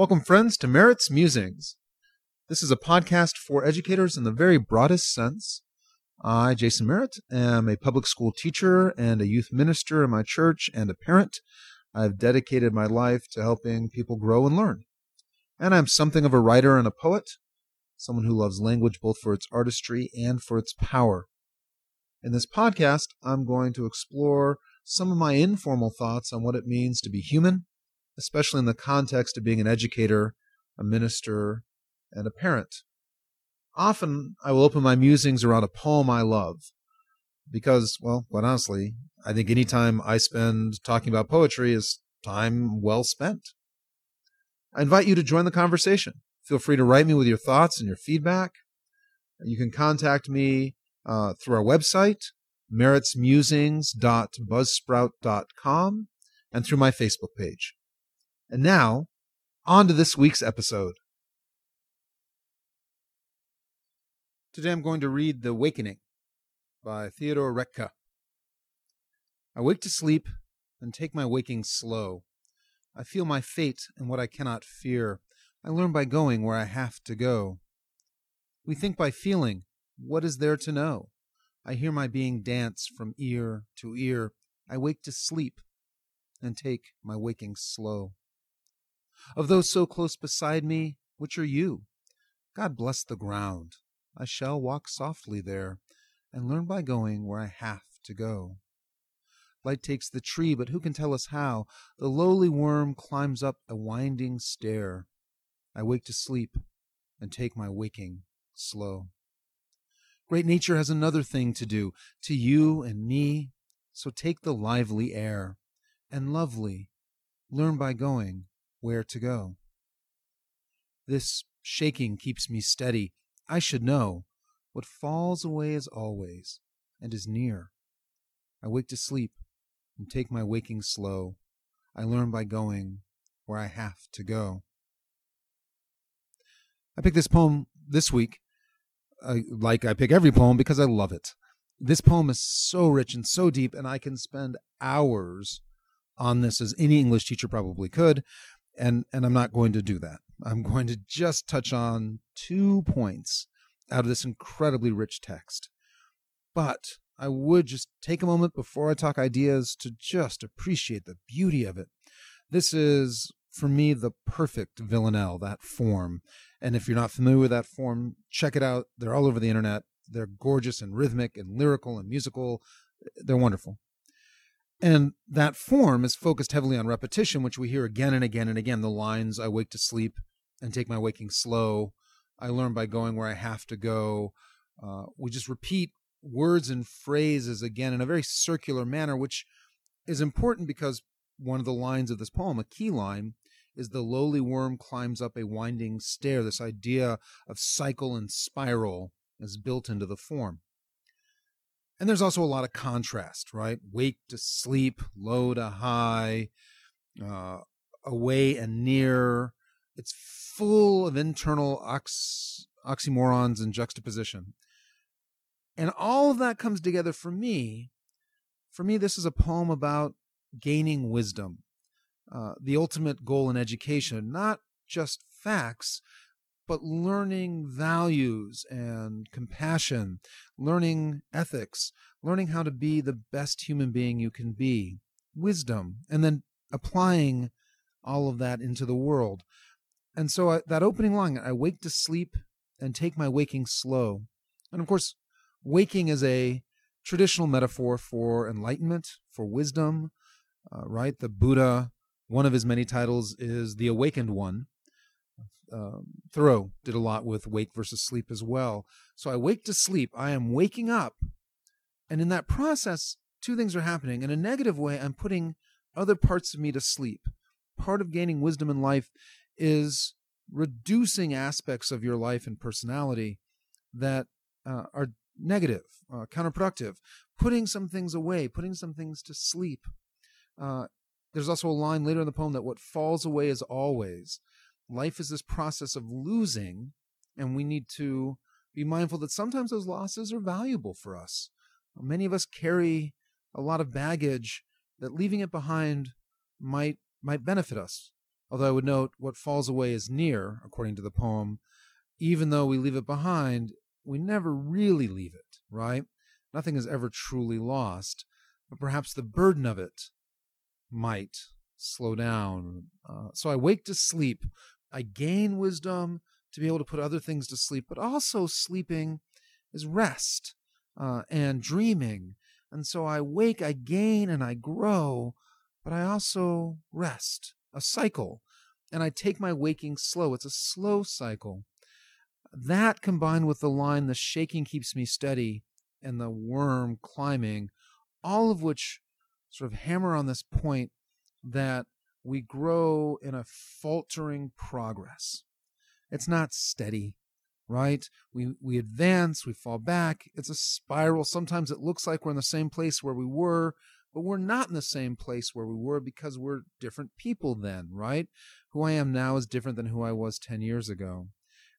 Welcome, friends, to Merritt's Musings. This is a podcast for educators in the very broadest sense. I, Jason Merritt, am a public school teacher and a youth minister in my church and a parent. I've dedicated my life to helping people grow and learn. And I'm something of a writer and a poet, someone who loves language both for its artistry and for its power. In this podcast, I'm going to explore some of my informal thoughts on what it means to be human, especially in the context of being an educator, a minister, and a parent. Often I will open my musings around a poem I love because, well, quite honestly, I think any time I spend talking about poetry is time well spent. I invite you to join the conversation. Feel free to write me with your thoughts and your feedback. You can contact me uh, through our website, merrittsmusings.buzzsprout.com, and through my Facebook page. And now, on to this week's episode. Today I'm going to read The Wakening by Theodore Roethke. I wake to sleep and take my waking slow. I feel my fate and what I cannot fear. I learn by going where I have to go. We think by feeling. What is there to know? I hear my being dance from ear to ear. I wake to sleep and take my waking slow. Of those so close beside me, which are you? God bless the ground I shall walk softly there, and learn by going where I have to go. Light takes the tree, but who can tell us how? The lowly worm climbs up a winding stair. I wake to sleep and take my waking slow. Great nature has another thing to do to you and me, so take the lively air, and lovely, learn by going where to go. This shaking keeps me steady, I should know what falls away is always and is near. I wake to sleep and take my waking slow. I learn by going where I have to go. I picked this poem this week, uh, like I pick every poem, because I love it. This poem is so rich and so deep, and I can spend hours on this as any English teacher probably could, and and I'm not going to do that. I'm going to just touch on two points out of this incredibly rich text. But I would just take a moment before I talk ideas to just appreciate the beauty of it. This is, for me, the perfect villanelle, that form. And if you're not familiar with that form, check it out. They're all over the internet. They're gorgeous and rhythmic and lyrical and musical. They're wonderful. And that form is focused heavily on repetition, which we hear again and again and again. The lines, I wake to sleep and take my waking slow. I learn by going where I have to go. Uh, we just repeat words and phrases again in a very circular manner, which is important because one of the lines of this poem, a key line, is the lowly worm climbs up a winding stair. This idea of cycle and spiral is built into the form. And there's also a lot of contrast, right? Wake to sleep, low to high, uh, away and near. It's full of internal ox- oxymorons and juxtaposition. And all of that comes together for me. For me, this is a poem about gaining wisdom, uh, the ultimate goal in education, not just facts, but learning values and compassion, learning ethics, learning how to be the best human being you can be, wisdom, and then applying all of that into the world. And so I, that opening line, I wake to sleep and take my waking slow. And of course, waking is a traditional metaphor for enlightenment, for wisdom, uh, right? The Buddha, one of his many titles is the awakened one. Um, Thoreau did a lot with wake versus sleep as well. So I wake to sleep. I am waking up. And in that process, two things are happening. In a negative way, I'm putting other parts of me to sleep. Part of gaining wisdom in life is reducing aspects of your life and personality that uh, are negative, uh, counterproductive, putting some things away, putting some things to sleep. Uh, there's also a line later in the poem that what falls away is always life is this process of losing, and we need to be mindful that sometimes those losses are valuable for us. Many of us carry a lot of baggage that leaving it behind might might benefit us. Although I would note what falls away is near, according to the poem. Even though we leave it behind, we never really leave it, right? Nothing is ever truly lost, but perhaps the burden of it might slow down. Uh, so I wake to sleep. I gain wisdom to be able to put other things to sleep, but also sleeping is rest uh, and dreaming. And so I wake, I gain, and I grow, but I also rest, a cycle. And I take my waking slow. It's a slow cycle. That combined with the line, the shaking keeps me steady, and the worm climbing, all of which sort of hammer on this point that we grow in a faltering progress. It's not steady, right? We we advance, we fall back. It's a spiral. Sometimes it looks like we're in the same place where we were, but we're not in the same place where we were because we're different people then, right? Who I am now is different than who I was 10 years ago.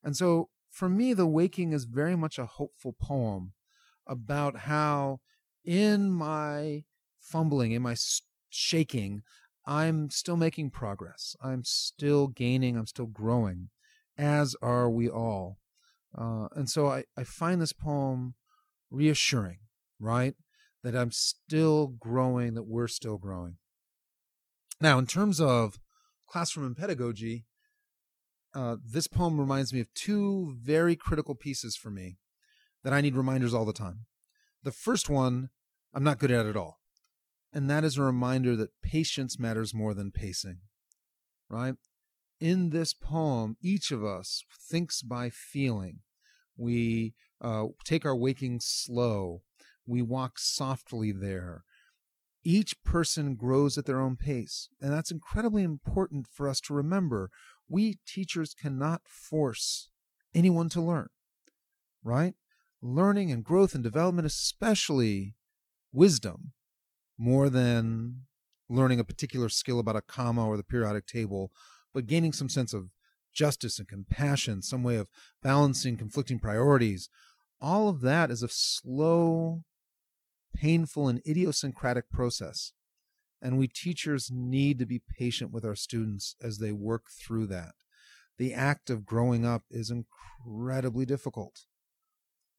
And so for me, The Waking is very much a hopeful poem about how in my fumbling, in my shaking, I'm still making progress. I'm still gaining. I'm still growing, as are we all. Uh, and so I, I find this poem reassuring, right? That I'm still growing, that we're still growing. Now, in terms of classroom and pedagogy, uh, this poem reminds me of two very critical pieces for me that I need reminders all the time. The first one, I'm not good at at all. And that is a reminder that patience matters more than pacing, right? In this poem, each of us thinks by feeling. We uh, take our waking slow. We walk softly there. Each person grows at their own pace. And that's incredibly important for us to remember. We teachers cannot force anyone to learn, right? Learning and growth and development, especially wisdom, more than learning a particular skill about a comma or the periodic table, but gaining some sense of justice and compassion, some way of balancing conflicting priorities. All of that is a slow, painful, and idiosyncratic process. And we teachers need to be patient with our students as they work through that. The act of growing up is incredibly difficult.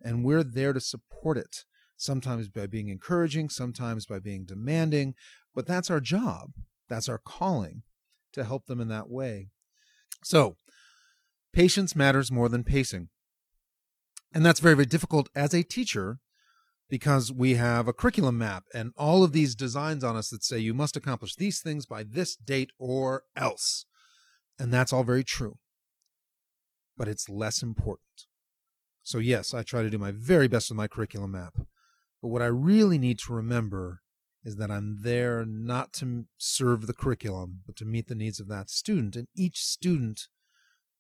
And we're there to support it sometimes by being encouraging, sometimes by being demanding, but that's our job. That's our calling to help them in that way. So, patience matters more than pacing. And that's very, very difficult as a teacher because we have a curriculum map and all of these designs on us that say you must accomplish these things by this date or else. And that's all very true. But it's less important. So, yes, I try to do my very best with my curriculum map. But what I really need to remember is that I'm there not to serve the curriculum, but to meet the needs of that student. And each student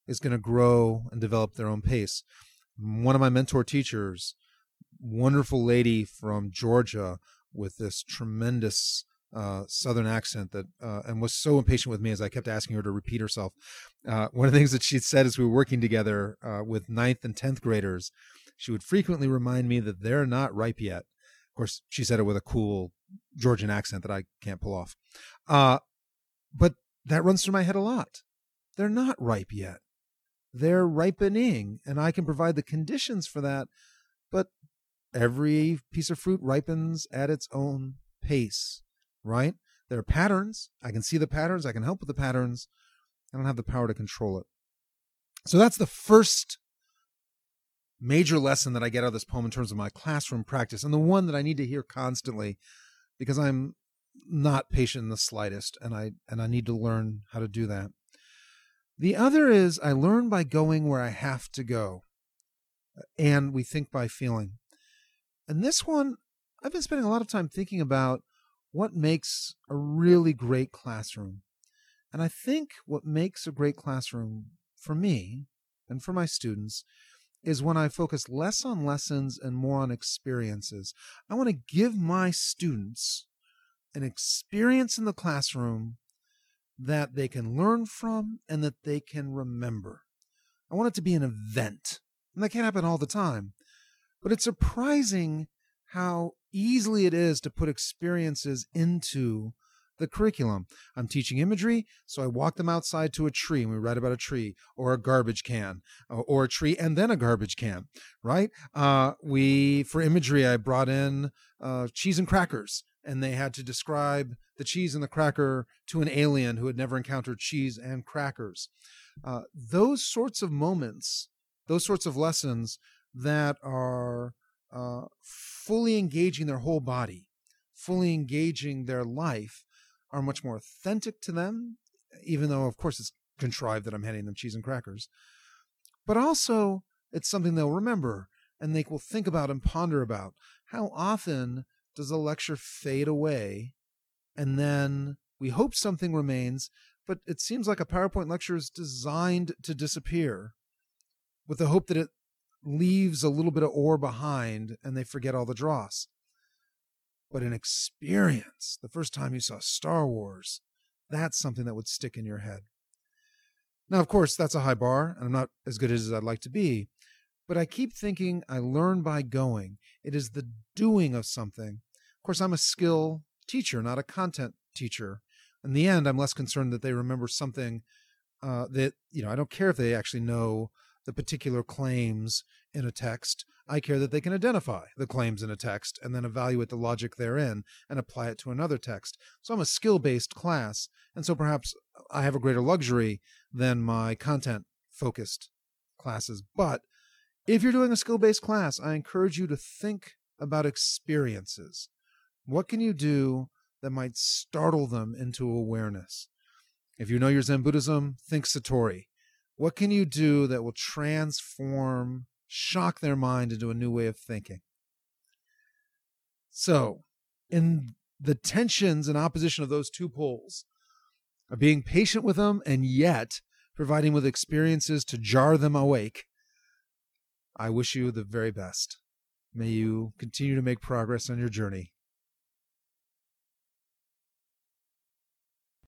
is going to grow and develop their own pace. One of my mentor teachers, wonderful lady from Georgia with this tremendous uh, southern accent that uh, and was so impatient with me as I kept asking her to repeat herself. Uh, one of the things that she said as we were working together uh, with ninth and tenth graders, she would frequently remind me that they're not ripe yet. Of course, she said it with a cool Georgian accent that I can't pull off. Uh, but that runs through my head a lot. They're not ripe yet. They're ripening, and I can provide the conditions for that. But every piece of fruit ripens at its own pace, right? There are patterns. I can see the patterns. I can help with the patterns. I don't have the power to control it. So that's the first major lesson that I get out of this poem in terms of my classroom practice, and the one that I need to hear constantly because I'm not patient in the slightest, and I and I need to learn how to do that. The other is I learn by going where I have to go, uh, and we think by feeling. And this one, I've been spending a lot of time thinking about what makes a really great classroom. And I think what makes a great classroom for me and for my students is when I focus less on lessons and more on experiences. I want to give my students an experience in the classroom that they can learn from and that they can remember. I want it to be an event. And that can't happen all the time. But it's surprising how easily it is to put experiences into the curriculum. I'm teaching imagery, so I walk them outside to a tree and we write about a tree or a garbage can uh, or a tree and then a garbage can, right? Uh, we, for imagery, I brought in uh, cheese and crackers and they had to describe the cheese and the cracker to an alien who had never encountered cheese and crackers. Uh, those sorts of moments, those sorts of lessons that are uh, fully engaging their whole body, fully engaging their life, are much more authentic to them, even though, of course, it's contrived that I'm handing them cheese and crackers. But also, it's something they'll remember and they will think about and ponder about. How often does a lecture fade away and then we hope something remains, but it seems like a PowerPoint lecture is designed to disappear with the hope that it leaves a little bit of ore behind and they forget all the dross. But an experience, the first time you saw Star Wars, that's something that would stick in your head. Now, of course, that's a high bar, and I'm not as good as I'd like to be, but I keep thinking I learn by going. It is the doing of something. Of course, I'm a skill teacher, not a content teacher. In the end, I'm less concerned that they remember something uh, that, you know, I don't care if they actually know the particular claims in a text. I care that they can identify the claims in a text and then evaluate the logic therein and apply it to another text. So I'm a skill based class. And so perhaps I have a greater luxury than my content focused classes. But if you're doing a skill based class, I encourage you to think about experiences. What can you do that might startle them into awareness? If you know your Zen Buddhism, think Satori. What can you do that will transform, shock their mind into a new way of thinking? So, in the tensions and opposition of those two poles, of being patient with them and yet providing with experiences to jar them awake, I wish you the very best. May you continue to make progress on your journey